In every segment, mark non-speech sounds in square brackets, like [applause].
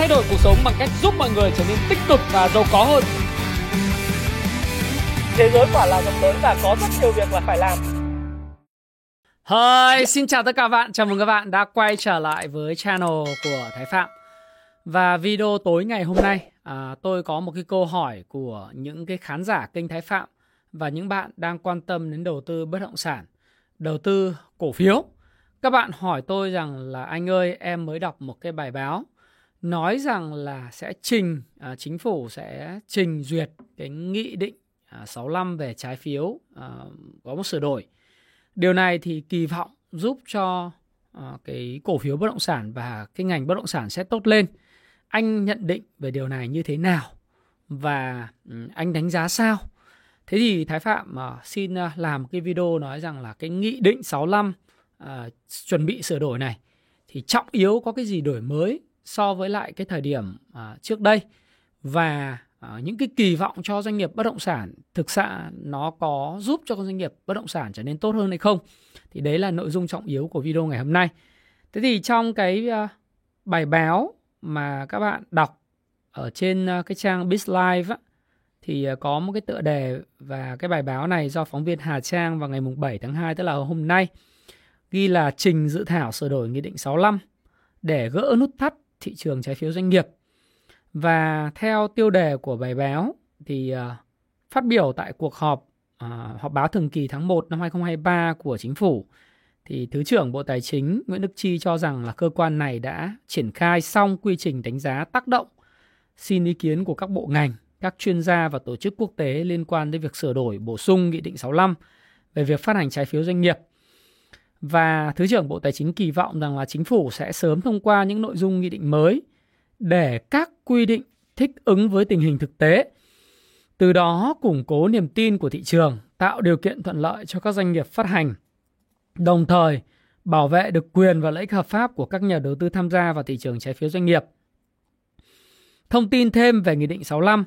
thay đổi cuộc sống bằng cách giúp mọi người trở nên tích cực và giàu có hơn. Thế giới quả là rộng lớn và có rất nhiều việc là phải làm. Hi, xin chào tất cả các bạn. Chào mừng các bạn đã quay trở lại với channel của Thái Phạm. Và video tối ngày hôm nay, à, tôi có một cái câu hỏi của những cái khán giả kênh Thái Phạm và những bạn đang quan tâm đến đầu tư bất động sản, đầu tư cổ phiếu. Các bạn hỏi tôi rằng là anh ơi, em mới đọc một cái bài báo nói rằng là sẽ trình à, chính phủ sẽ trình duyệt cái nghị định à, 65 về trái phiếu à, có một sửa đổi. Điều này thì kỳ vọng giúp cho à, cái cổ phiếu bất động sản và cái ngành bất động sản sẽ tốt lên. Anh nhận định về điều này như thế nào và ừ, anh đánh giá sao? Thế thì Thái Phạm à, xin à, làm cái video nói rằng là cái nghị định 65 à, chuẩn bị sửa đổi này thì trọng yếu có cái gì đổi mới so với lại cái thời điểm à, trước đây. Và à, những cái kỳ vọng cho doanh nghiệp bất động sản thực sự nó có giúp cho doanh nghiệp bất động sản trở nên tốt hơn hay không thì đấy là nội dung trọng yếu của video ngày hôm nay. Thế thì trong cái à, bài báo mà các bạn đọc ở trên à, cái trang BizLive á, thì à, có một cái tựa đề và cái bài báo này do phóng viên Hà Trang vào ngày mùng 7 tháng 2 tức là hôm nay ghi là trình dự thảo sửa đổi nghị định 65 để gỡ nút thắt thị trường trái phiếu doanh nghiệp. Và theo tiêu đề của bài báo thì à, phát biểu tại cuộc họp uh, họp báo thường kỳ tháng 1 năm 2023 của chính phủ thì Thứ trưởng Bộ Tài chính Nguyễn Đức Chi cho rằng là cơ quan này đã triển khai xong quy trình đánh giá tác động xin ý kiến của các bộ ngành, các chuyên gia và tổ chức quốc tế liên quan đến việc sửa đổi bổ sung Nghị định 65 về việc phát hành trái phiếu doanh nghiệp. Và Thứ trưởng Bộ Tài chính kỳ vọng rằng là chính phủ sẽ sớm thông qua những nội dung nghị định mới để các quy định thích ứng với tình hình thực tế. Từ đó củng cố niềm tin của thị trường, tạo điều kiện thuận lợi cho các doanh nghiệp phát hành. Đồng thời, bảo vệ được quyền và lợi ích hợp pháp của các nhà đầu tư tham gia vào thị trường trái phiếu doanh nghiệp. Thông tin thêm về Nghị định 65,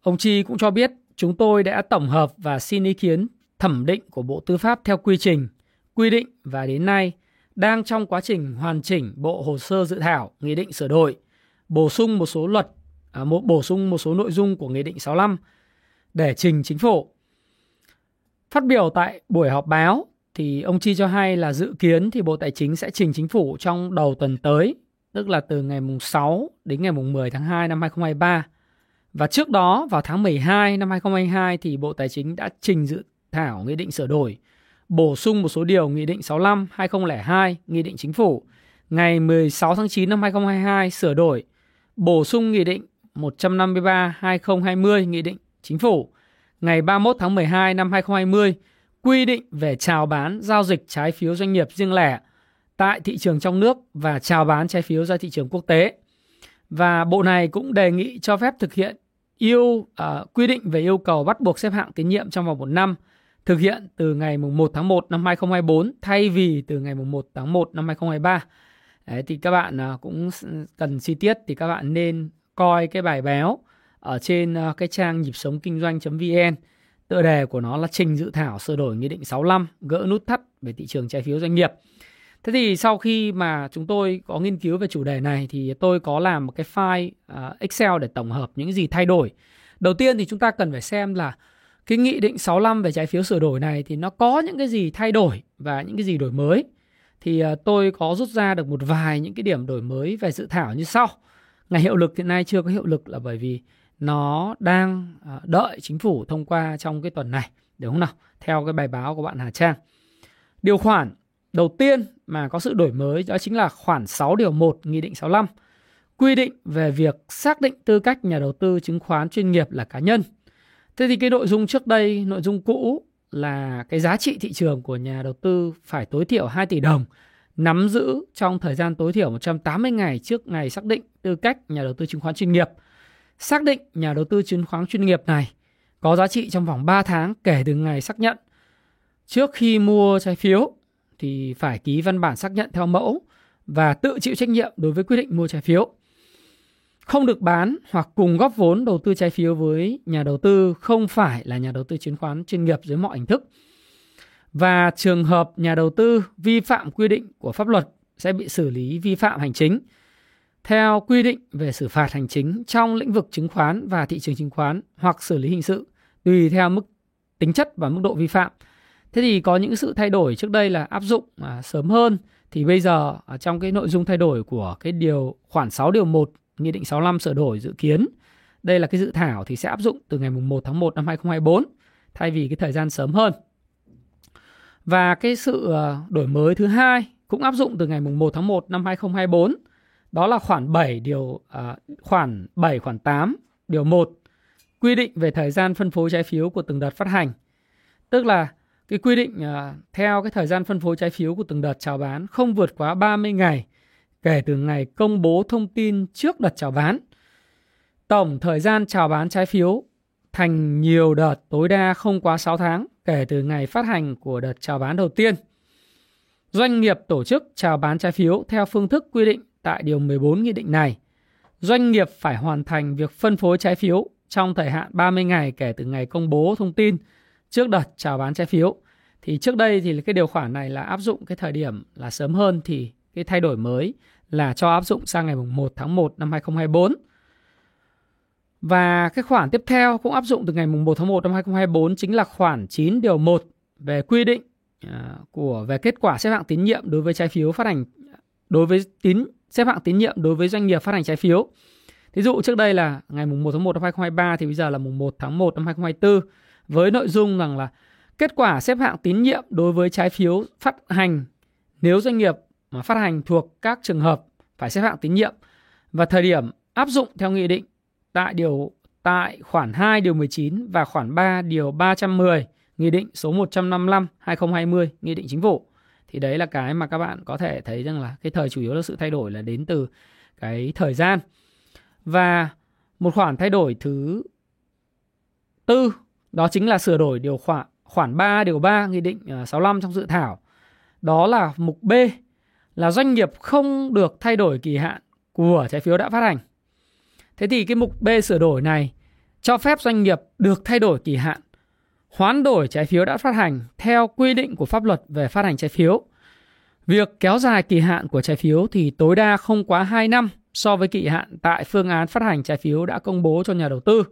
ông Chi cũng cho biết chúng tôi đã tổng hợp và xin ý kiến thẩm định của Bộ Tư pháp theo quy trình quy định và đến nay đang trong quá trình hoàn chỉnh bộ hồ sơ dự thảo nghị định sửa đổi, bổ sung một số luật, à, một bổ sung một số nội dung của nghị định 65 để trình chính phủ. Phát biểu tại buổi họp báo thì ông Chi cho hay là dự kiến thì Bộ Tài chính sẽ trình chính phủ trong đầu tuần tới, tức là từ ngày mùng 6 đến ngày mùng 10 tháng 2 năm 2023. Và trước đó vào tháng 12 năm 2022 thì Bộ Tài chính đã trình dự thảo nghị định sửa đổi bổ sung một số điều Nghị định 65 2002 Nghị định Chính phủ. Ngày 16 tháng 9 năm 2022 sửa đổi, bổ sung Nghị định 153 2020 Nghị định Chính phủ. Ngày 31 tháng 12 năm 2020 quy định về chào bán giao dịch trái phiếu doanh nghiệp riêng lẻ tại thị trường trong nước và chào bán trái phiếu ra thị trường quốc tế. Và bộ này cũng đề nghị cho phép thực hiện yêu uh, quy định về yêu cầu bắt buộc xếp hạng tín nhiệm trong vòng một năm thực hiện từ ngày 1 tháng 1 năm 2024 thay vì từ ngày 1 tháng 1 năm 2023. Đấy, thì các bạn à, cũng cần chi tiết thì các bạn nên coi cái bài báo ở trên à, cái trang nhịp sống kinh doanh.vn. Tựa đề của nó là trình dự thảo sửa đổi nghị định 65 gỡ nút thắt về thị trường trái phiếu doanh nghiệp. Thế thì sau khi mà chúng tôi có nghiên cứu về chủ đề này thì tôi có làm một cái file à, Excel để tổng hợp những gì thay đổi. Đầu tiên thì chúng ta cần phải xem là cái nghị định 65 về trái phiếu sửa đổi này thì nó có những cái gì thay đổi và những cái gì đổi mới thì à, tôi có rút ra được một vài những cái điểm đổi mới về dự thảo như sau. Ngày hiệu lực hiện nay chưa có hiệu lực là bởi vì nó đang à, đợi chính phủ thông qua trong cái tuần này, đúng không nào? Theo cái bài báo của bạn Hà Trang. Điều khoản đầu tiên mà có sự đổi mới đó chính là khoản 6 điều 1 Nghị định 65 quy định về việc xác định tư cách nhà đầu tư chứng khoán chuyên nghiệp là cá nhân Thế thì cái nội dung trước đây, nội dung cũ là cái giá trị thị trường của nhà đầu tư phải tối thiểu 2 tỷ đồng, nắm giữ trong thời gian tối thiểu 180 ngày trước ngày xác định tư cách nhà đầu tư chứng khoán chuyên nghiệp. Xác định nhà đầu tư chứng khoán chuyên nghiệp này có giá trị trong vòng 3 tháng kể từ ngày xác nhận. Trước khi mua trái phiếu thì phải ký văn bản xác nhận theo mẫu và tự chịu trách nhiệm đối với quyết định mua trái phiếu không được bán hoặc cùng góp vốn đầu tư trái phiếu với nhà đầu tư không phải là nhà đầu tư chứng khoán chuyên nghiệp dưới mọi hình thức. Và trường hợp nhà đầu tư vi phạm quy định của pháp luật sẽ bị xử lý vi phạm hành chính. theo quy định về xử phạt hành chính trong lĩnh vực chứng khoán và thị trường chứng khoán hoặc xử lý hình sự tùy theo mức tính chất và mức độ vi phạm. Thế thì có những sự thay đổi trước đây là áp dụng à, sớm hơn thì bây giờ ở trong cái nội dung thay đổi của cái điều khoản 6 điều 1 Nghị định 65 sửa đổi dự kiến đây là cái dự thảo thì sẽ áp dụng từ ngày 1 tháng 1 năm 2024 thay vì cái thời gian sớm hơn. Và cái sự ờ, đổi mới thứ hai cũng áp dụng từ ngày 1 tháng 1 năm 2024 đó là khoản 7 điều à, khoản 7 khoản 8 điều 1 quy định về thời gian phân phối trái phiếu của từng đợt phát hành. Tức là cái quy định à, theo cái thời gian phân phối trái phiếu của từng đợt chào bán không vượt quá 30 ngày kể từ ngày công bố thông tin trước đợt chào bán. Tổng thời gian chào bán trái phiếu thành nhiều đợt tối đa không quá 6 tháng kể từ ngày phát hành của đợt chào bán đầu tiên. Doanh nghiệp tổ chức chào bán trái phiếu theo phương thức quy định tại điều 14 nghị định này. Doanh nghiệp phải hoàn thành việc phân phối trái phiếu trong thời hạn 30 ngày kể từ ngày công bố thông tin trước đợt chào bán trái phiếu. Thì trước đây thì cái điều khoản này là áp dụng cái thời điểm là sớm hơn thì cái thay đổi mới là cho áp dụng sang ngày 1 tháng 1 năm 2024. Và cái khoản tiếp theo cũng áp dụng từ ngày 1 tháng 1 năm 2024 chính là khoản 9 điều 1 về quy định à, của, về kết quả xếp hạng tín nhiệm đối với trái phiếu phát hành, đối với tín, xếp hạng tín nhiệm đối với doanh nghiệp phát hành trái phiếu. Thí dụ trước đây là ngày mùng 1 tháng 1 năm 2023 thì bây giờ là mùng 1 tháng 1 năm 2024 với nội dung rằng là kết quả xếp hạng tín nhiệm đối với trái phiếu phát hành nếu doanh nghiệp mà phát hành thuộc các trường hợp phải xếp hạng tín nhiệm và thời điểm áp dụng theo nghị định tại điều, tại khoản 2 điều 19 và khoản 3 điều 310 Nghị định số 155 2020 Nghị định Chính phủ. Thì đấy là cái mà các bạn có thể thấy rằng là cái thời chủ yếu là sự thay đổi là đến từ cái thời gian. Và một khoản thay đổi thứ tư, đó chính là sửa đổi điều khoản khoản 3 điều 3 Nghị định ờ, 65 trong dự thảo. Đó là mục B là doanh nghiệp không được thay đổi kỳ hạn của trái phiếu đã phát hành. Thế thì cái mục B sửa đổi này cho phép doanh nghiệp được thay đổi kỳ hạn hoán đổi trái phiếu đã phát hành theo quy định của pháp luật về phát hành trái phiếu. Việc kéo dài kỳ hạn của trái phiếu thì tối đa không quá 2 năm so với kỳ hạn tại phương án phát hành trái phiếu đã công bố cho nhà đầu tư.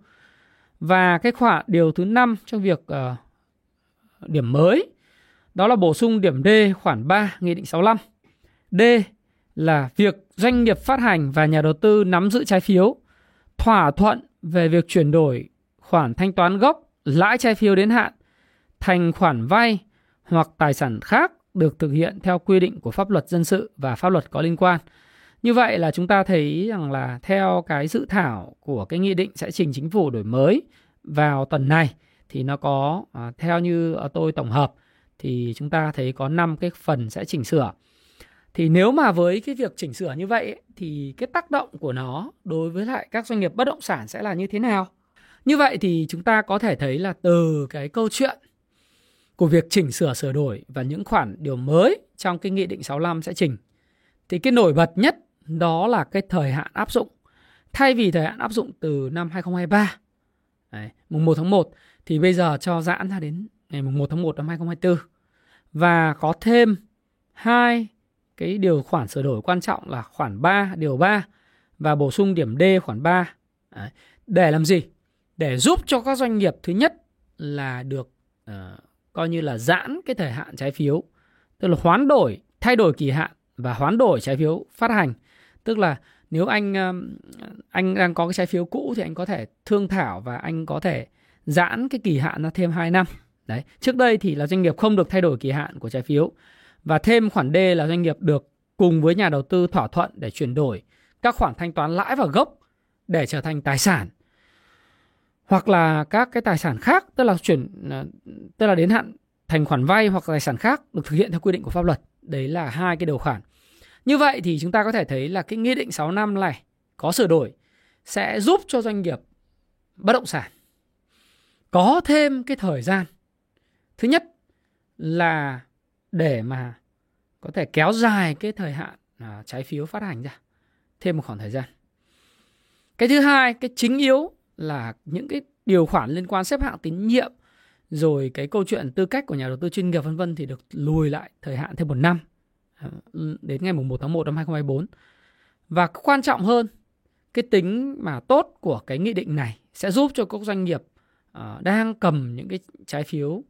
Và cái khoản điều thứ 5 trong việc uh, điểm mới đó là bổ sung điểm D khoản 3 Nghị định 65. D là việc doanh nghiệp phát hành và nhà đầu tư nắm giữ trái phiếu thỏa thuận về việc chuyển đổi khoản thanh toán gốc lãi trái phiếu đến hạn thành khoản vay hoặc tài sản khác được thực hiện theo quy định của pháp luật dân sự và pháp luật có liên quan. Như vậy là chúng ta thấy rằng là theo cái dự thảo của cái nghị định sẽ trình chính phủ đổi mới vào tuần này thì nó có à, theo như tôi tổng hợp thì chúng ta thấy có 5 cái phần sẽ chỉnh sửa. Thì nếu mà với cái việc chỉnh sửa như vậy thì cái tác động của nó đối với lại các doanh nghiệp bất động sản sẽ là như thế nào? Như vậy thì chúng ta có thể thấy là từ cái câu chuyện của việc chỉnh sửa sửa đổi và những khoản điều mới trong cái nghị định 65 sẽ chỉnh thì cái nổi bật nhất đó là cái thời hạn áp dụng. Thay vì thời hạn áp dụng từ năm 2023 Đấy, mùng 1 tháng 1 thì bây giờ cho giãn ra đến ngày mùng 1 tháng 1 năm 2024 và có thêm hai cái điều khoản sửa đổi quan trọng là khoản 3 điều 3 và bổ sung điểm D khoản 3. Đấy, để làm gì? để giúp cho các doanh nghiệp thứ nhất là được uh, coi như là giãn cái thời hạn trái phiếu tức là hoán đổi thay đổi kỳ hạn và hoán đổi trái phiếu phát hành. Tức là nếu anh ờ, anh đang có cái trái phiếu cũ thì anh có thể thương thảo và anh có thể giãn cái kỳ hạn ra thêm 2 năm. Đấy. Trước đây thì là doanh nghiệp không được thay đổi kỳ hạn của trái phiếu và thêm khoản D là doanh nghiệp được cùng với nhà đầu tư thỏa thuận để chuyển đổi các khoản thanh toán lãi và gốc để trở thành tài sản. Hoặc là các cái tài sản khác, tức là chuyển ờ, tức là đến hạn thành khoản vay hoặc tài sản khác được thực hiện theo quy định của pháp luật. Đấy là hai cái điều khoản. Như vậy thì chúng ta có thể thấy là cái nghị định 6 năm này có sửa đổi sẽ giúp cho doanh nghiệp bất động sản có thêm cái thời gian. Thứ nhất là để mà có thể kéo dài cái thời hạn à, trái phiếu phát hành ra thêm một khoảng thời gian. Cái thứ hai cái chính yếu là những cái điều khoản liên quan xếp hạng tín nhiệm rồi cái câu chuyện tư cách của nhà đầu tư chuyên nghiệp vân vân thì được lùi lại thời hạn thêm một năm à, đến ngày 1 tháng 1 năm 2024 Và quan trọng hơn, cái tính mà tốt của cái nghị định này sẽ giúp cho các doanh nghiệp à, đang cầm những cái trái phiếu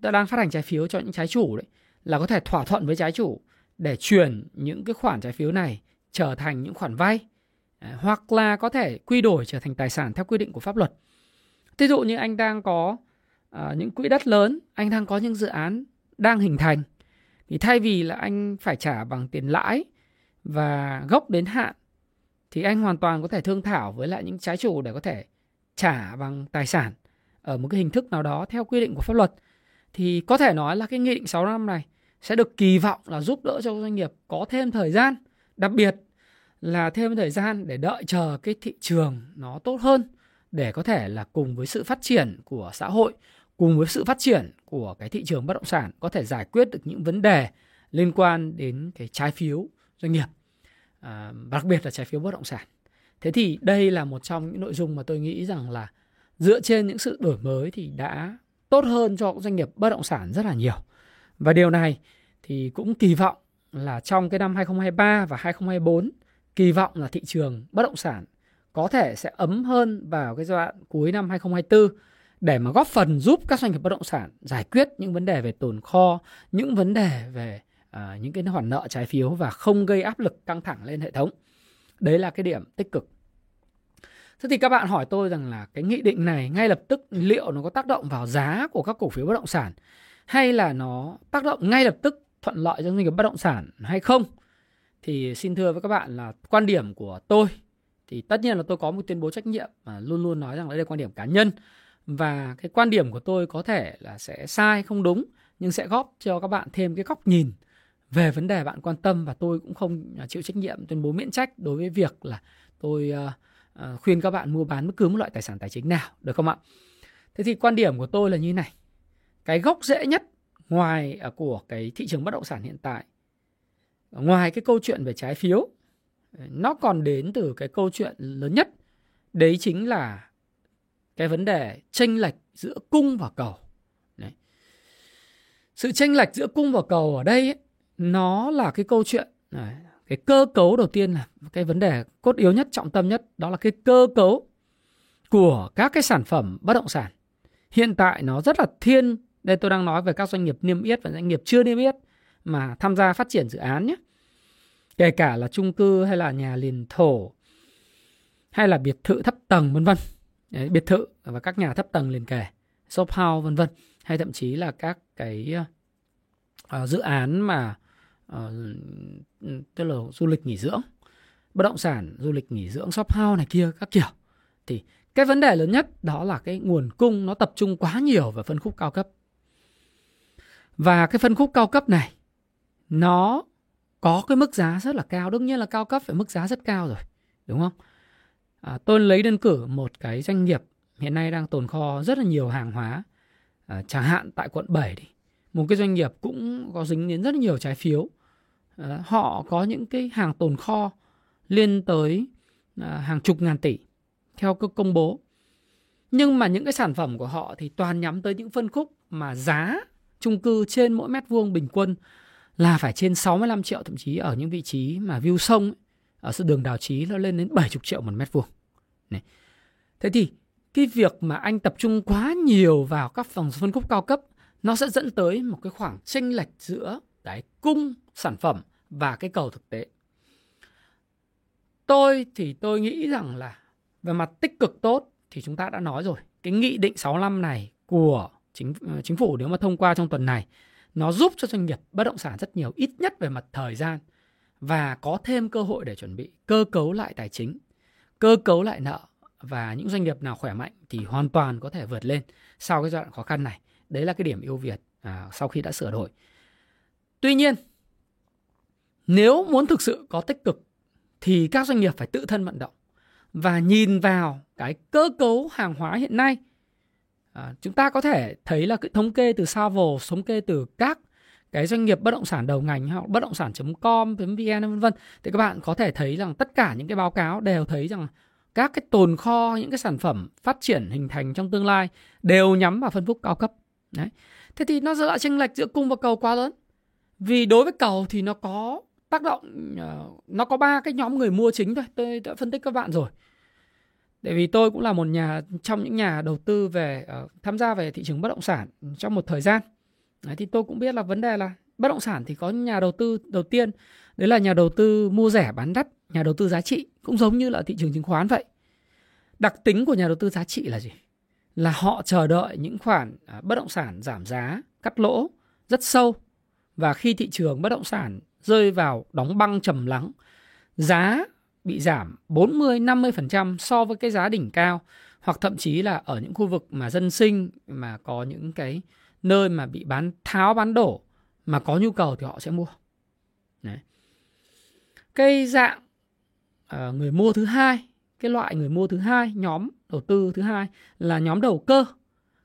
đang phát hành trái phiếu cho những trái chủ đấy là có thể thỏa thuận với trái chủ để chuyển những cái khoản trái phiếu này trở thành những khoản vay à, hoặc là có thể quy đổi trở thành tài sản theo quy định của pháp luật. Thí dụ như anh đang có à, những quỹ đất lớn, anh đang có những dự án đang hình thành thì thay vì là anh phải trả bằng tiền lãi và gốc đến hạn thì anh hoàn toàn có thể thương thảo với lại những trái chủ để có thể trả bằng tài sản ở một cái hình thức nào đó theo quy định của pháp luật thì có thể nói là cái nghị định 6 năm này sẽ được kỳ vọng là giúp đỡ cho doanh nghiệp có thêm thời gian, đặc biệt là thêm thời gian để đợi chờ cái thị trường nó tốt hơn để có thể là cùng với sự phát triển của xã hội, cùng với sự phát triển của cái thị trường bất động sản có thể giải quyết được những vấn đề liên quan đến cái trái phiếu doanh nghiệp, à, đặc biệt là trái phiếu bất động sản. Thế thì đây là một trong những nội dung mà tôi nghĩ rằng là dựa trên những sự đổi mới thì đã tốt hơn cho doanh nghiệp bất động sản rất là nhiều. Và điều này thì cũng kỳ vọng là trong cái năm 2023 và 2024 kỳ vọng là thị trường bất động sản có thể sẽ ấm hơn vào cái giai đoạn cuối năm 2024 để mà góp phần giúp các doanh nghiệp bất động sản giải quyết những vấn đề về tồn kho, những vấn đề về à, những cái khoản nợ trái phiếu và không gây áp lực căng thẳng lên hệ thống. Đấy là cái điểm tích cực. Thế thì các bạn hỏi tôi rằng là cái nghị định này ngay lập tức liệu nó có tác động vào giá của các cổ phiếu bất động sản hay là nó tác động ngay lập tức thuận lợi cho doanh nghiệp bất động sản hay không? Thì xin thưa với các bạn là quan điểm của tôi, thì tất nhiên là tôi có một tuyên bố trách nhiệm mà luôn luôn nói rằng đây là quan điểm cá nhân và cái quan điểm của tôi có thể là sẽ sai, không đúng, nhưng sẽ góp cho các bạn thêm cái góc nhìn về vấn đề bạn quan tâm và tôi cũng không chịu trách nhiệm, tuyên bố miễn trách đối với việc là tôi ờ, ờ, khuyên các bạn mua bán bất cứ một loại tài sản tài chính nào, được không ạ? Thế thì quan điểm của tôi là như này. Cái gốc rễ nhất ngoài à, của cái thị trường bất động sản hiện tại. Ngoài cái câu chuyện về trái phiếu nó còn đến từ cái câu chuyện lớn nhất. Đấy chính là cái vấn đề tranh lệch giữa cung và cầu. Đấy. sự tranh lệch giữa cung và cầu ở đây ấy, nó là cái câu chuyện này, cái cơ cấu đầu tiên là cái vấn đề cốt yếu nhất trọng tâm nhất đó là cái cơ cấu của các cái sản phẩm bất động sản. Hiện tại nó rất là thiên đây tôi đang nói về các doanh nghiệp niêm yết và doanh nghiệp chưa niêm yết mà tham gia phát triển dự án nhé. Kể cả là chung cư hay là nhà liền thổ hay là biệt thự thấp tầng vân vân. Biệt thự và các nhà thấp tầng liền kề shop house vân vân. Hay thậm chí là các cái uh, dự án mà uh, tức là du lịch nghỉ dưỡng bất động sản du lịch nghỉ dưỡng shop house này kia các kiểu. Thì cái vấn đề lớn nhất đó là cái nguồn cung nó tập trung quá nhiều vào phân khúc cao cấp và cái phân khúc cao cấp này nó có cái mức giá rất là cao. Đương nhiên là cao cấp phải mức giá rất cao rồi đúng không? À, tôi lấy đơn cử một cái doanh nghiệp hiện nay đang tồn kho rất là nhiều hàng hóa. À, chẳng hạn tại quận 7 đi một cái doanh nghiệp cũng có dính đến rất là nhiều trái phiếu. À, họ có những cái hàng tồn kho lên tới à, hàng chục ngàn tỷ theo cơ công bố. Nhưng mà những cái sản phẩm của họ thì toàn nhắm tới những phân khúc mà giá chung cư trên mỗi mét vuông bình quân là phải trên 65 triệu thậm chí ở những vị trí mà view sông ấy, ở sự đường đào trí nó lên đến 70 triệu một mét vuông. Này. Thế thì cái việc mà anh tập trung quá nhiều vào các phòng phân khúc cao cấp nó sẽ dẫn tới một cái khoảng chênh lệch giữa cái cung sản phẩm và cái cầu thực tế. Tôi thì tôi nghĩ rằng là về mặt tích cực tốt thì chúng ta đã nói rồi. Cái nghị định 65 này của chính ờ, chính phủ nếu mà thông qua trong tuần này nó giúp cho doanh nghiệp bất động sản rất nhiều ít nhất về mặt thời gian và có thêm cơ hội để chuẩn bị cơ cấu lại tài chính cơ cấu lại nợ và những doanh nghiệp nào khỏe mạnh thì hoàn toàn có thể vượt lên sau cái giai đoạn khó khăn này. Đấy là cái điểm ưu việt à, sau khi đã sửa đổi. Tuy nhiên nếu muốn thực sự có tích cực thì các doanh nghiệp phải tự thân vận động và nhìn vào cái cơ cấu hàng hóa hiện nay À, chúng ta có thể thấy là cái thống kê từ Savo, thống kê từ các cái doanh nghiệp bất động sản đầu ngành hoặc bất động sản.com, vn vân vân thì các bạn có thể thấy rằng tất cả những cái báo cáo đều thấy rằng các cái tồn kho những cái sản phẩm phát triển hình thành trong tương lai đều nhắm vào phân khúc cao cấp. Đấy. Thế thì nó lại chênh lệch giữa cung và cầu quá lớn. Vì đối với cầu thì nó có tác động ờ, nó có ba cái nhóm người mua chính thôi tôi đã phân tích các bạn rồi tại vì tôi cũng là một nhà trong những nhà đầu tư về uh, tham gia về thị trường bất động sản trong một thời gian. Đấy, thì tôi cũng biết là vấn đề là bất động sản thì có nhà đầu tư đầu tiên đấy là nhà đầu tư mua rẻ bán đắt nhà đầu tư giá trị cũng giống như là thị trường chứng khoán vậy. Đặc tính của nhà đầu tư giá trị là gì? Là họ chờ đợi những khoản à, bất động sản giảm giá cắt lỗ rất sâu và khi thị trường bất động sản rơi vào đóng băng trầm lắng giá bị giảm 40 50% so với cái giá đỉnh cao hoặc thậm chí là ở những khu vực mà dân sinh mà có những cái nơi mà bị bán tháo bán đổ mà có nhu cầu thì họ sẽ mua. Đấy. Cái dạng uh, người mua thứ hai, cái loại người mua thứ hai, nhóm đầu tư thứ hai là nhóm đầu cơ.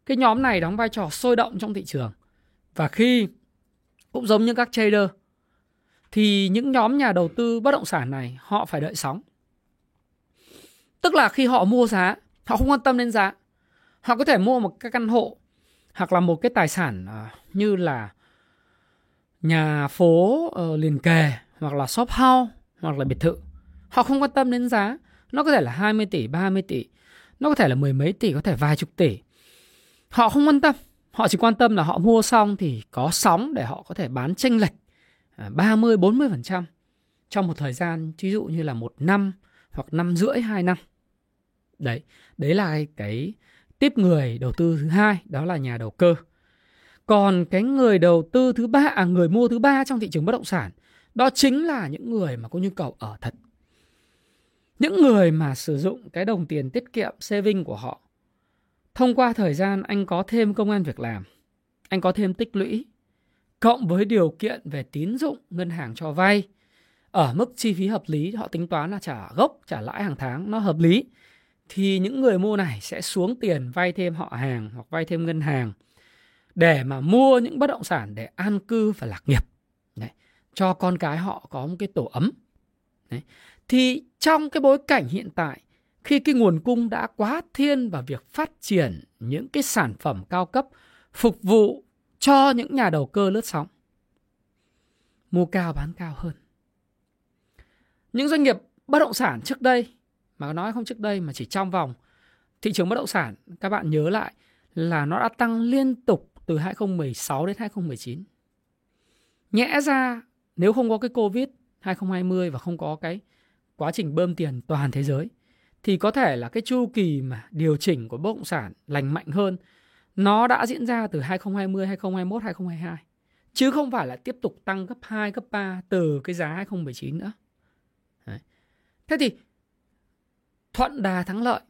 Cái nhóm này đóng vai trò sôi động trong thị trường. Và khi cũng giống như các trader thì những nhóm nhà đầu tư bất động sản này họ phải đợi sóng. Tức là khi họ mua giá, họ không quan tâm đến giá. Họ có thể mua một cái căn hộ hoặc là một cái tài sản à, như là nhà phố uh, liền kề hoặc là shop house hoặc là biệt thự. Họ không quan tâm đến giá. Nó có thể là 20 tỷ, 30 tỷ. Nó có thể là mười mấy tỷ, có thể vài chục tỷ. Họ không quan tâm. Họ chỉ quan tâm là họ mua xong thì có sóng để họ có thể bán tranh lệch À, 30 40% trong một thời gian ví dụ như là một năm hoặc năm rưỡi hai năm. Đấy, đấy là cái tiếp người đầu tư thứ hai, đó là nhà đầu cơ. Còn cái người đầu tư thứ ba, à, người mua thứ ba trong thị trường bất động sản, đó chính là những người mà có nhu cầu ở thật. Những người mà sử dụng cái đồng tiền tiết kiệm saving của họ. Thông qua thời gian anh có thêm công an việc làm, anh có thêm tích lũy, cộng với điều kiện về tín dụng ngân hàng cho vay ở mức chi phí hợp lý, họ tính toán là trả gốc, trả lãi hàng tháng, nó hợp lý thì những người mua này sẽ xuống tiền vay thêm họ hàng hoặc vay thêm ngân hàng để mà mua những bất động sản để an cư và lạc nghiệp Đấy. cho con cái họ có một cái tổ ấm Đấy. thì trong cái bối cảnh hiện tại, khi cái nguồn cung đã quá thiên vào việc phát triển những cái sản phẩm cao cấp phục vụ cho những nhà đầu cơ lướt sóng. Mua cao bán cao hơn. Những doanh nghiệp bất động sản trước đây, mà nói không trước đây mà chỉ trong vòng thị trường bất động sản, các bạn nhớ lại là nó đã tăng liên tục từ 2016 đến 2019. Nhẽ ra nếu không có cái Covid 2020 và không có cái quá trình bơm tiền toàn thế giới thì có thể là cái chu kỳ mà điều chỉnh của bất động sản lành mạnh hơn nó đã diễn ra từ 2020, 2021, 2022 chứ không phải là tiếp tục tăng gấp 2, gấp 3 từ cái giá 2019 nữa. Đấy. Thế thì thuận đà thắng lợi.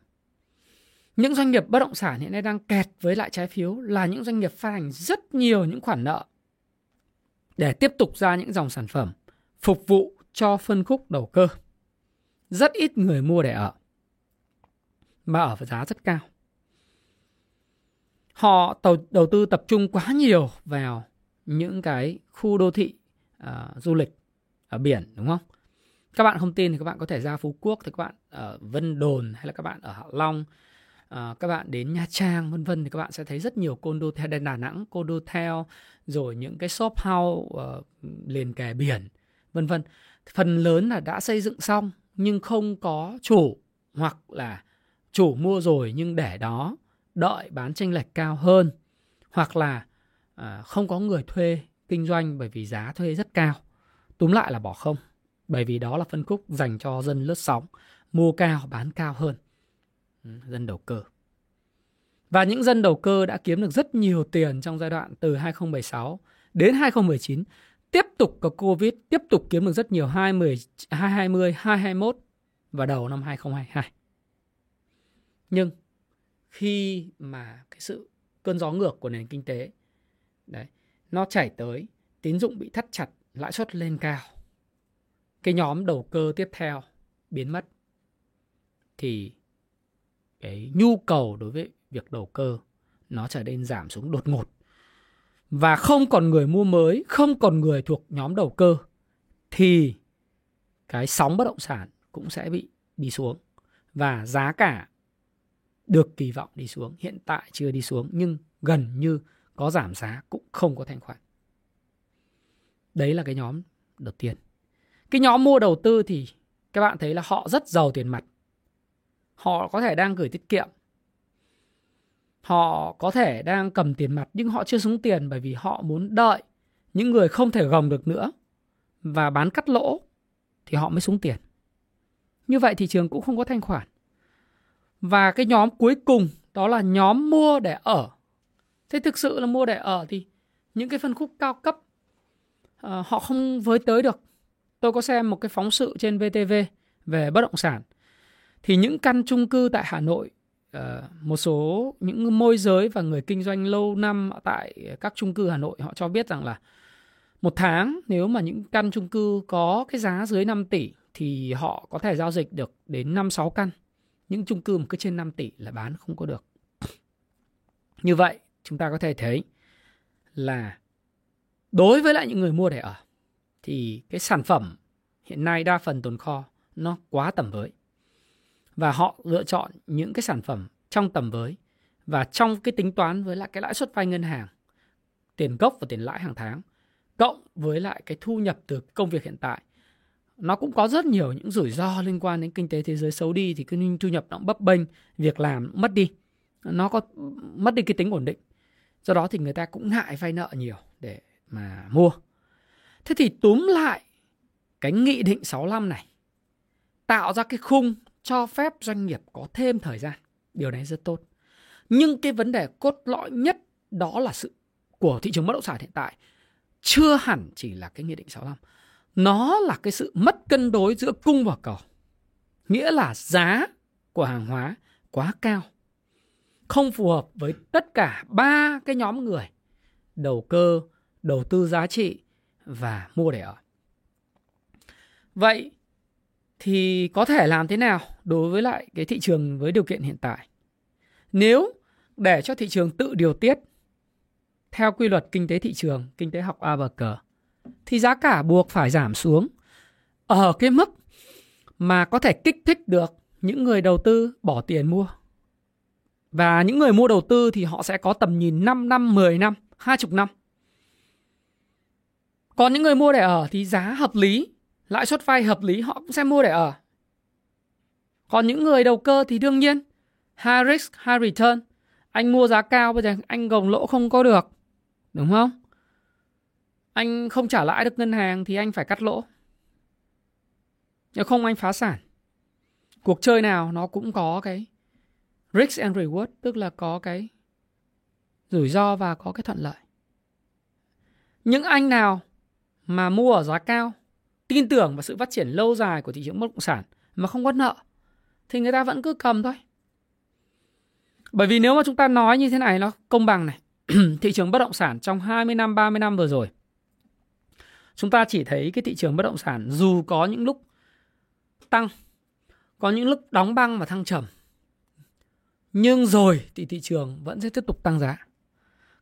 Những doanh nghiệp bất động sản hiện nay đang kẹt với lại trái phiếu là những doanh nghiệp phát hành rất nhiều những khoản nợ để tiếp tục ra những dòng sản phẩm phục vụ cho phân khúc đầu cơ. Rất ít người mua để ở mà ở với giá rất cao họ đầu, đầu tư tập trung quá nhiều vào những cái khu đô thị uh, du lịch ở biển đúng không? Các bạn không tin thì các bạn có thể ra Phú Quốc thì các bạn ở Vân Đồn hay là các bạn ở Hạ Long uh, các bạn đến Nha Trang vân vân thì các bạn sẽ thấy rất nhiều condo theo Đà Nẵng condo theo rồi những cái shop house uh, liền kề biển vân vân phần lớn là đã xây dựng xong nhưng không có chủ hoặc là chủ mua rồi nhưng để đó đợi bán tranh lệch cao hơn hoặc là à, không có người thuê kinh doanh bởi vì giá thuê rất cao. Túm lại là bỏ không. Bởi vì đó là phân khúc dành cho dân lướt sóng, mua cao bán cao hơn. Ừ, dân đầu cơ. Và những dân đầu cơ đã kiếm được rất nhiều tiền trong giai đoạn từ 2016 đến 2019, tiếp tục có Covid, tiếp tục kiếm được rất nhiều 20, 2020, 2021 và đầu năm 2022. Nhưng khi mà cái sự cơn gió ngược của nền kinh tế, đấy, nó chảy tới, tín dụng bị thắt chặt, lãi suất lên cao. Cái nhóm đầu cơ tiếp theo biến mất. Thì cái nhu cầu đối với việc đầu cơ nó trở nên giảm xuống đột ngột. Và không còn người mua mới, không còn người thuộc nhóm đầu cơ, thì cái sóng bất động sản cũng sẽ bị đi xuống. Và giá cả được kỳ vọng đi xuống, hiện tại chưa đi xuống, nhưng gần như có giảm giá cũng không có thanh khoản đấy là cái nhóm đầu tiên cái nhóm mua đầu tư thì các bạn thấy là họ rất giàu tiền mặt. Họ có thể đang gửi tiết kiệm. Họ có thể đang cầm tiền mặt nhưng họ chưa xuống tiền bởi vì họ muốn đợi những người không thể gồng được nữa và bán cắt lỗ thì họ mới xuống tiền. Như vậy thị trường cũng không có thanh khoản. Và cái nhóm cuối cùng đó là nhóm mua để ở. Thế thực sự là mua để ở thì những cái phân khúc cao cấp uh, họ không với tới được. Tôi có xem một cái phóng sự trên VTV về bất động sản. Thì những căn chung cư tại Hà Nội uh, một số những môi giới và người kinh doanh lâu năm tại các chung cư Hà Nội họ cho biết rằng là một tháng nếu mà những căn chung cư có cái giá dưới 5 tỷ thì họ có thể giao dịch được đến 5 6 căn. Những chung cư mà cứ trên 5 tỷ là bán không có được. Như vậy, chúng ta có thể thấy là đối với lại những người mua để ở thì cái sản phẩm hiện nay đa phần tồn kho nó quá tầm với. Và họ lựa chọn những cái sản phẩm trong tầm với và trong cái tính toán với lại cái lãi suất vay ngân hàng, tiền gốc và tiền lãi hàng tháng cộng với lại cái thu nhập từ công việc hiện tại nó cũng có rất nhiều những rủi ro liên quan đến kinh tế thế giới xấu đi thì cái thu nhập nó cũng bấp bênh, việc làm mất đi. Nó có mất đi cái tính ổn định. Do đó thì người ta cũng ngại vay nợ nhiều để mà mua. Thế thì túm lại cái nghị định 65 này, tạo ra cái khung cho phép doanh nghiệp có thêm thời gian. Điều này rất tốt. Nhưng cái vấn đề cốt lõi nhất đó là sự của thị trường bất động sản hiện tại chưa hẳn chỉ là cái nghị định 65 nó là cái sự mất cân đối giữa cung và cầu. Nghĩa là giá của hàng hóa quá cao. Không phù hợp với tất cả ba cái nhóm người, đầu cơ, đầu tư giá trị và mua để ở. Vậy thì có thể làm thế nào đối với lại cái thị trường với điều kiện hiện tại? Nếu để cho thị trường tự điều tiết theo quy luật kinh tế thị trường, kinh tế học a và cờ thì giá cả buộc phải giảm xuống ở cái mức mà có thể kích thích được những người đầu tư bỏ tiền mua. Và những người mua đầu tư thì họ sẽ có tầm nhìn 5 năm, 10 năm, 20 năm. Còn những người mua để ở thì giá hợp lý, lãi suất vay hợp lý họ cũng sẽ mua để ở. Còn những người đầu cơ thì đương nhiên high risk, high return. Anh mua giá cao bây giờ anh gồng lỗ không có được. Đúng không? Anh không trả lãi được ngân hàng thì anh phải cắt lỗ. Nếu không, anh phá sản. Cuộc chơi nào nó cũng có cái risk and reward, tức là có cái rủi ro và có cái thuận lợi. Những anh nào mà mua ở giá cao, tin tưởng vào sự phát triển lâu dài của thị trường bất động sản mà không có nợ, thì người ta vẫn cứ cầm thôi. Bởi vì nếu mà chúng ta nói như thế này, nó công bằng này. [clears throat] Thị trường bất động sản trong 20 năm 30 năm vừa rồi Chúng ta chỉ thấy cái thị trường bất động sản dù có những lúc tăng, có những lúc đóng băng và thăng trầm. Nhưng rồi thì thị trường vẫn sẽ tiếp tục tăng giá.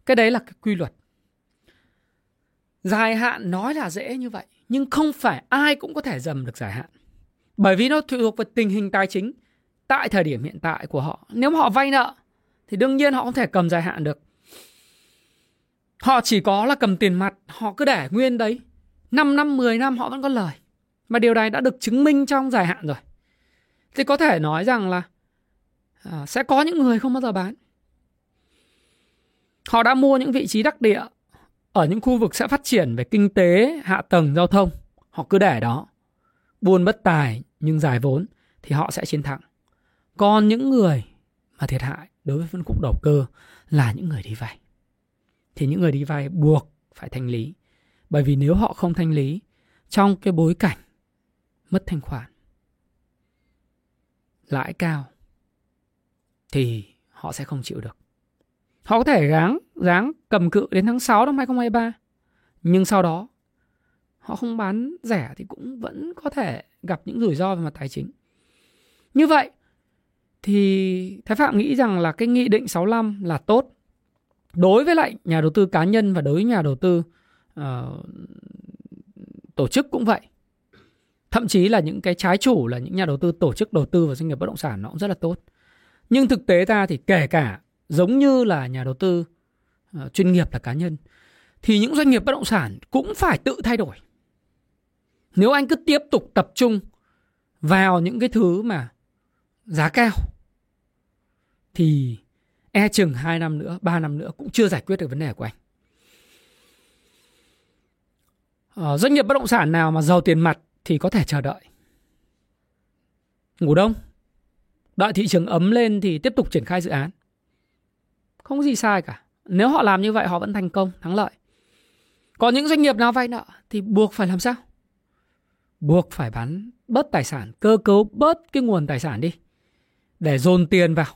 Cái đấy là cái quy luật. Dài hạn nói là dễ như vậy, nhưng không phải ai cũng có thể dầm được dài hạn. Bởi vì nó thuộc vào tình hình tài chính tại thời điểm hiện tại của họ. Nếu mà họ vay nợ thì đương nhiên họ không thể cầm dài hạn được. Họ chỉ có là cầm tiền mặt, họ cứ để nguyên đấy. 5 năm, 10 năm họ vẫn có lời. Mà điều này đã được chứng minh trong dài hạn rồi. Thì có thể nói rằng là à, sẽ có những người không bao giờ bán. Họ đã mua những vị trí đắc địa ở những khu vực sẽ phát triển về kinh tế, hạ tầng, giao thông. Họ cứ để đó. Buôn bất tài nhưng giải vốn thì họ sẽ chiến thắng. Còn những người mà thiệt hại đối với phân khúc đầu cơ là những người đi vay. Thì những người đi vay buộc phải thanh lý bởi vì nếu họ không thanh lý trong cái bối cảnh mất thanh khoản, lãi cao thì họ sẽ không chịu được. Họ có thể gắng gắng cầm cự đến tháng 6 năm 2023 nhưng sau đó họ không bán rẻ thì cũng vẫn có thể gặp những rủi ro về mặt tài chính. Như vậy thì Thái Phạm nghĩ rằng là cái nghị định 65 là tốt đối với lại nhà đầu tư cá nhân và đối với nhà đầu tư uh, tổ chức cũng vậy. Thậm chí là những cái trái chủ là những nhà đầu tư tổ chức đầu tư vào doanh nghiệp bất động sản nó cũng rất là tốt. Nhưng thực tế ta thì kể cả giống như là nhà đầu tư uh, chuyên nghiệp là cá nhân thì những doanh nghiệp bất động sản cũng phải tự thay đổi. Nếu anh cứ tiếp tục tập trung vào những cái thứ mà giá cao thì e chừng 2 năm nữa, 3 năm nữa cũng chưa giải quyết được vấn đề của anh. Ờ, doanh nghiệp bất động sản nào mà giàu tiền mặt thì có thể chờ đợi. Ngủ đông. Đợi thị trường ấm lên thì tiếp tục triển khai dự án. Không có gì sai cả. Nếu họ làm như vậy họ vẫn thành công, thắng lợi. Còn những doanh nghiệp nào vay nợ thì buộc phải làm sao? Buộc phải bán bớt tài sản, cơ cấu bớt cái nguồn tài sản đi để dồn tiền vào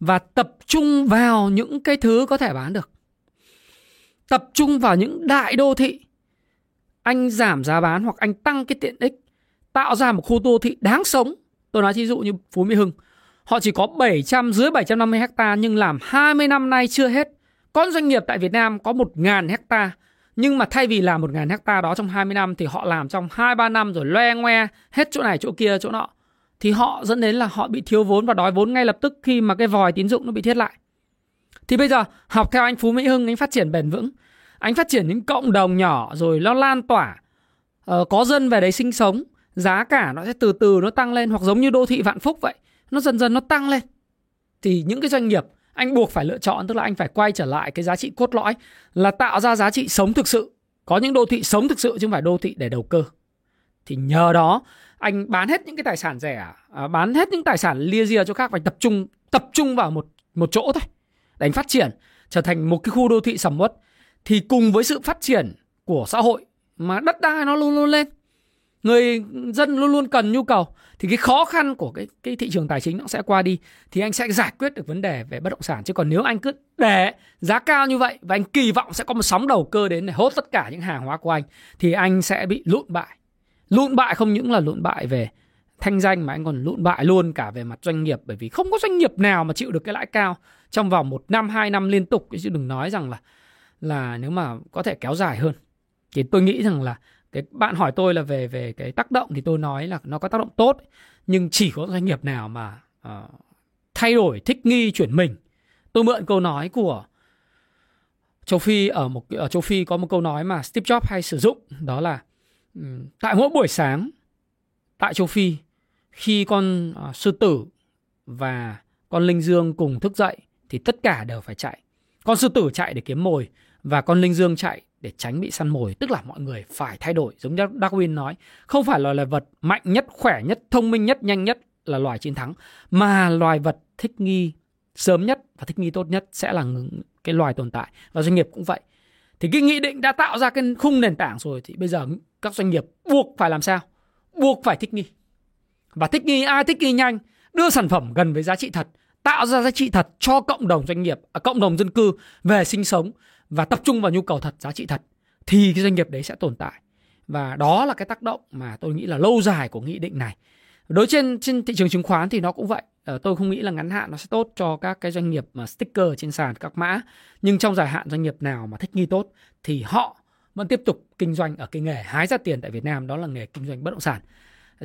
và tập trung vào những cái thứ có thể bán được. Tập trung vào những đại đô thị. Anh giảm giá bán hoặc anh tăng cái tiện ích, tạo ra một khu đô thị đáng sống. Tôi nói ví dụ như Phú Mỹ Hưng, họ chỉ có 700 dưới 750 hecta nhưng làm 20 năm nay chưa hết. Con doanh nghiệp tại Việt Nam có 1.000 hecta nhưng mà thay vì làm 1.000 hecta đó trong 20 năm thì họ làm trong 2-3 năm rồi loe ngoe hết chỗ này chỗ kia chỗ nọ thì họ dẫn đến là họ bị thiếu vốn và đói vốn ngay lập tức khi mà cái vòi tín dụng nó bị thiết lại. Thì bây giờ học theo anh Phú Mỹ Hưng anh phát triển bền vững, anh phát triển những cộng đồng nhỏ rồi nó lan tỏa, uh, có dân về đấy sinh sống, giá cả nó sẽ từ từ nó tăng lên hoặc giống như đô thị Vạn Phúc vậy, nó dần dần nó tăng lên. Thì những cái doanh nghiệp anh buộc phải lựa chọn tức là anh phải quay trở lại cái giá trị cốt lõi là tạo ra giá trị sống thực sự. Có những đô thị sống thực sự chứ không phải đô thị để đầu cơ. Thì nhờ đó anh bán hết những cái tài sản rẻ à, bán hết những tài sản lia ria cho khác và tập trung tập trung vào một một chỗ thôi để anh phát triển trở thành một cái khu đô thị sầm uất thì cùng với sự phát triển của xã hội mà đất đai nó luôn luôn lên, người dân luôn luôn cần nhu cầu, thì cái khó khăn của cái cái thị trường tài chính nó sẽ qua đi, thì anh sẽ giải quyết được vấn đề về bất động sản. Chứ còn nếu anh cứ để giá cao như vậy và anh kỳ vọng sẽ có một sóng đầu cơ đến để hốt tất cả những hàng hóa của anh, thì anh sẽ bị lụn bại. Lụn bại không những là lụn bại về thanh danh mà anh còn lụn bại luôn cả về mặt doanh nghiệp. Bởi vì không có doanh nghiệp nào mà chịu được cái lãi cao trong vòng một năm, hai năm liên tục. Chứ đừng nói rằng là là nếu mà có thể kéo dài hơn. Thì tôi nghĩ rằng là cái bạn hỏi tôi là về về cái tác động thì tôi nói là nó có tác động tốt. Nhưng chỉ có doanh nghiệp nào mà uh, thay đổi thích nghi chuyển mình. Tôi mượn câu nói của châu phi ở một ở châu phi có một câu nói mà Steve Jobs hay sử dụng. Đó là ừ, tại mỗi buổi sáng tại châu Phi khi con uh, sư tử và con linh dương cùng thức dậy thì tất cả đều phải chạy. Con sư tử chạy để kiếm mồi và con linh dương chạy để tránh bị săn mồi, tức là mọi người phải thay đổi. Giống như Darwin nói, không phải loài vật mạnh nhất, khỏe nhất, thông minh nhất, nhanh nhất là loài chiến thắng, mà loài vật thích nghi sớm nhất và thích nghi tốt nhất sẽ là cái loài tồn tại. Và doanh nghiệp cũng vậy. Thì cái nghị định đã tạo ra cái khung nền tảng rồi thì bây giờ các doanh nghiệp buộc phải làm sao? Buộc phải thích nghi. Và thích nghi ai? Thích nghi nhanh, đưa sản phẩm gần với giá trị thật, tạo ra giá trị thật cho cộng đồng doanh nghiệp, à, cộng đồng dân cư về sinh sống và tập trung vào nhu cầu thật, giá trị thật thì cái doanh nghiệp đấy sẽ tồn tại. Và đó là cái tác động mà tôi nghĩ là lâu dài của nghị định này. Đối trên trên thị trường chứng khoán thì nó cũng vậy. Ờ, tôi không nghĩ là ngắn hạn nó sẽ tốt cho các cái doanh nghiệp mà sticker trên sàn các mã. Nhưng trong dài hạn doanh nghiệp nào mà thích nghi tốt thì họ vẫn tiếp tục kinh doanh ở cái nghề hái ra tiền tại Việt Nam đó là nghề kinh doanh bất động sản.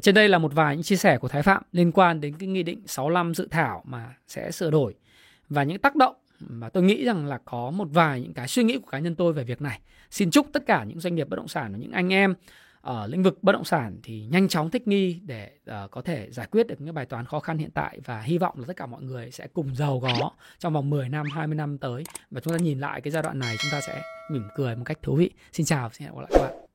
Trên đây là một vài những chia sẻ của Thái Phạm liên quan đến cái nghị định 65 dự thảo mà sẽ sửa đổi và những tác động mà tôi nghĩ rằng là có một vài những cái suy nghĩ của cá nhân tôi về việc này. Xin chúc tất cả những doanh nghiệp bất động sản và những anh em ở lĩnh vực bất động sản thì nhanh chóng thích nghi để uh, có thể giải quyết được những bài toán khó khăn hiện tại và hy vọng là tất cả mọi người sẽ cùng giàu có trong vòng 10 năm, 20 năm tới và chúng ta nhìn lại cái giai đoạn này chúng ta sẽ mỉm cười một cách thú vị. Xin chào, xin hẹn gặp lại các bạn.